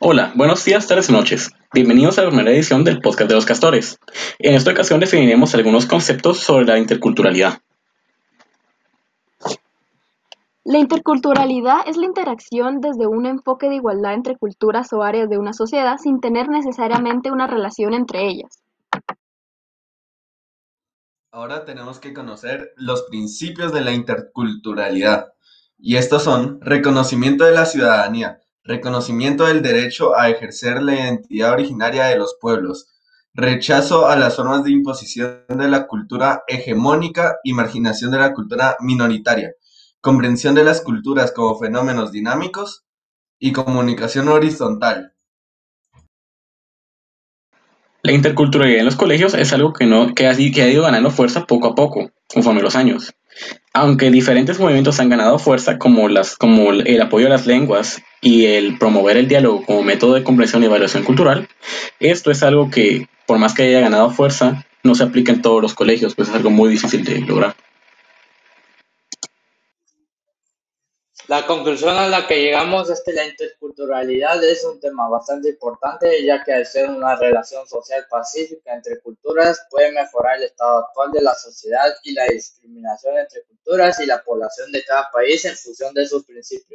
Hola, buenos días, tardes y noches. Bienvenidos a la primera edición del podcast de los castores. En esta ocasión definiremos algunos conceptos sobre la interculturalidad. La interculturalidad es la interacción desde un enfoque de igualdad entre culturas o áreas de una sociedad sin tener necesariamente una relación entre ellas. Ahora tenemos que conocer los principios de la interculturalidad. Y estos son reconocimiento de la ciudadanía, reconocimiento del derecho a ejercer la identidad originaria de los pueblos, rechazo a las formas de imposición de la cultura hegemónica y marginación de la cultura minoritaria, comprensión de las culturas como fenómenos dinámicos y comunicación horizontal. La interculturalidad en los colegios es algo que, no, que, ha, ha ido ganando fuerza poco a poco, conforme los años. Aunque diferentes movimientos han ganado fuerza, como, las, como el apoyo a las lenguas y el promover el diálogo como método de comprensión y evaluación cultural, esto es algo que, por más que haya ganado fuerza, no se aplica en todos los colegios, pues es algo muy difícil de lograr. La conclusión a la que llegamos es que la interculturalidad es un tema bastante importante, ya que al ser una relación social pacífica entre culturas puede mejorar el estado actual de la sociedad y la discriminación entre culturas y la población de cada país en función de sus principios.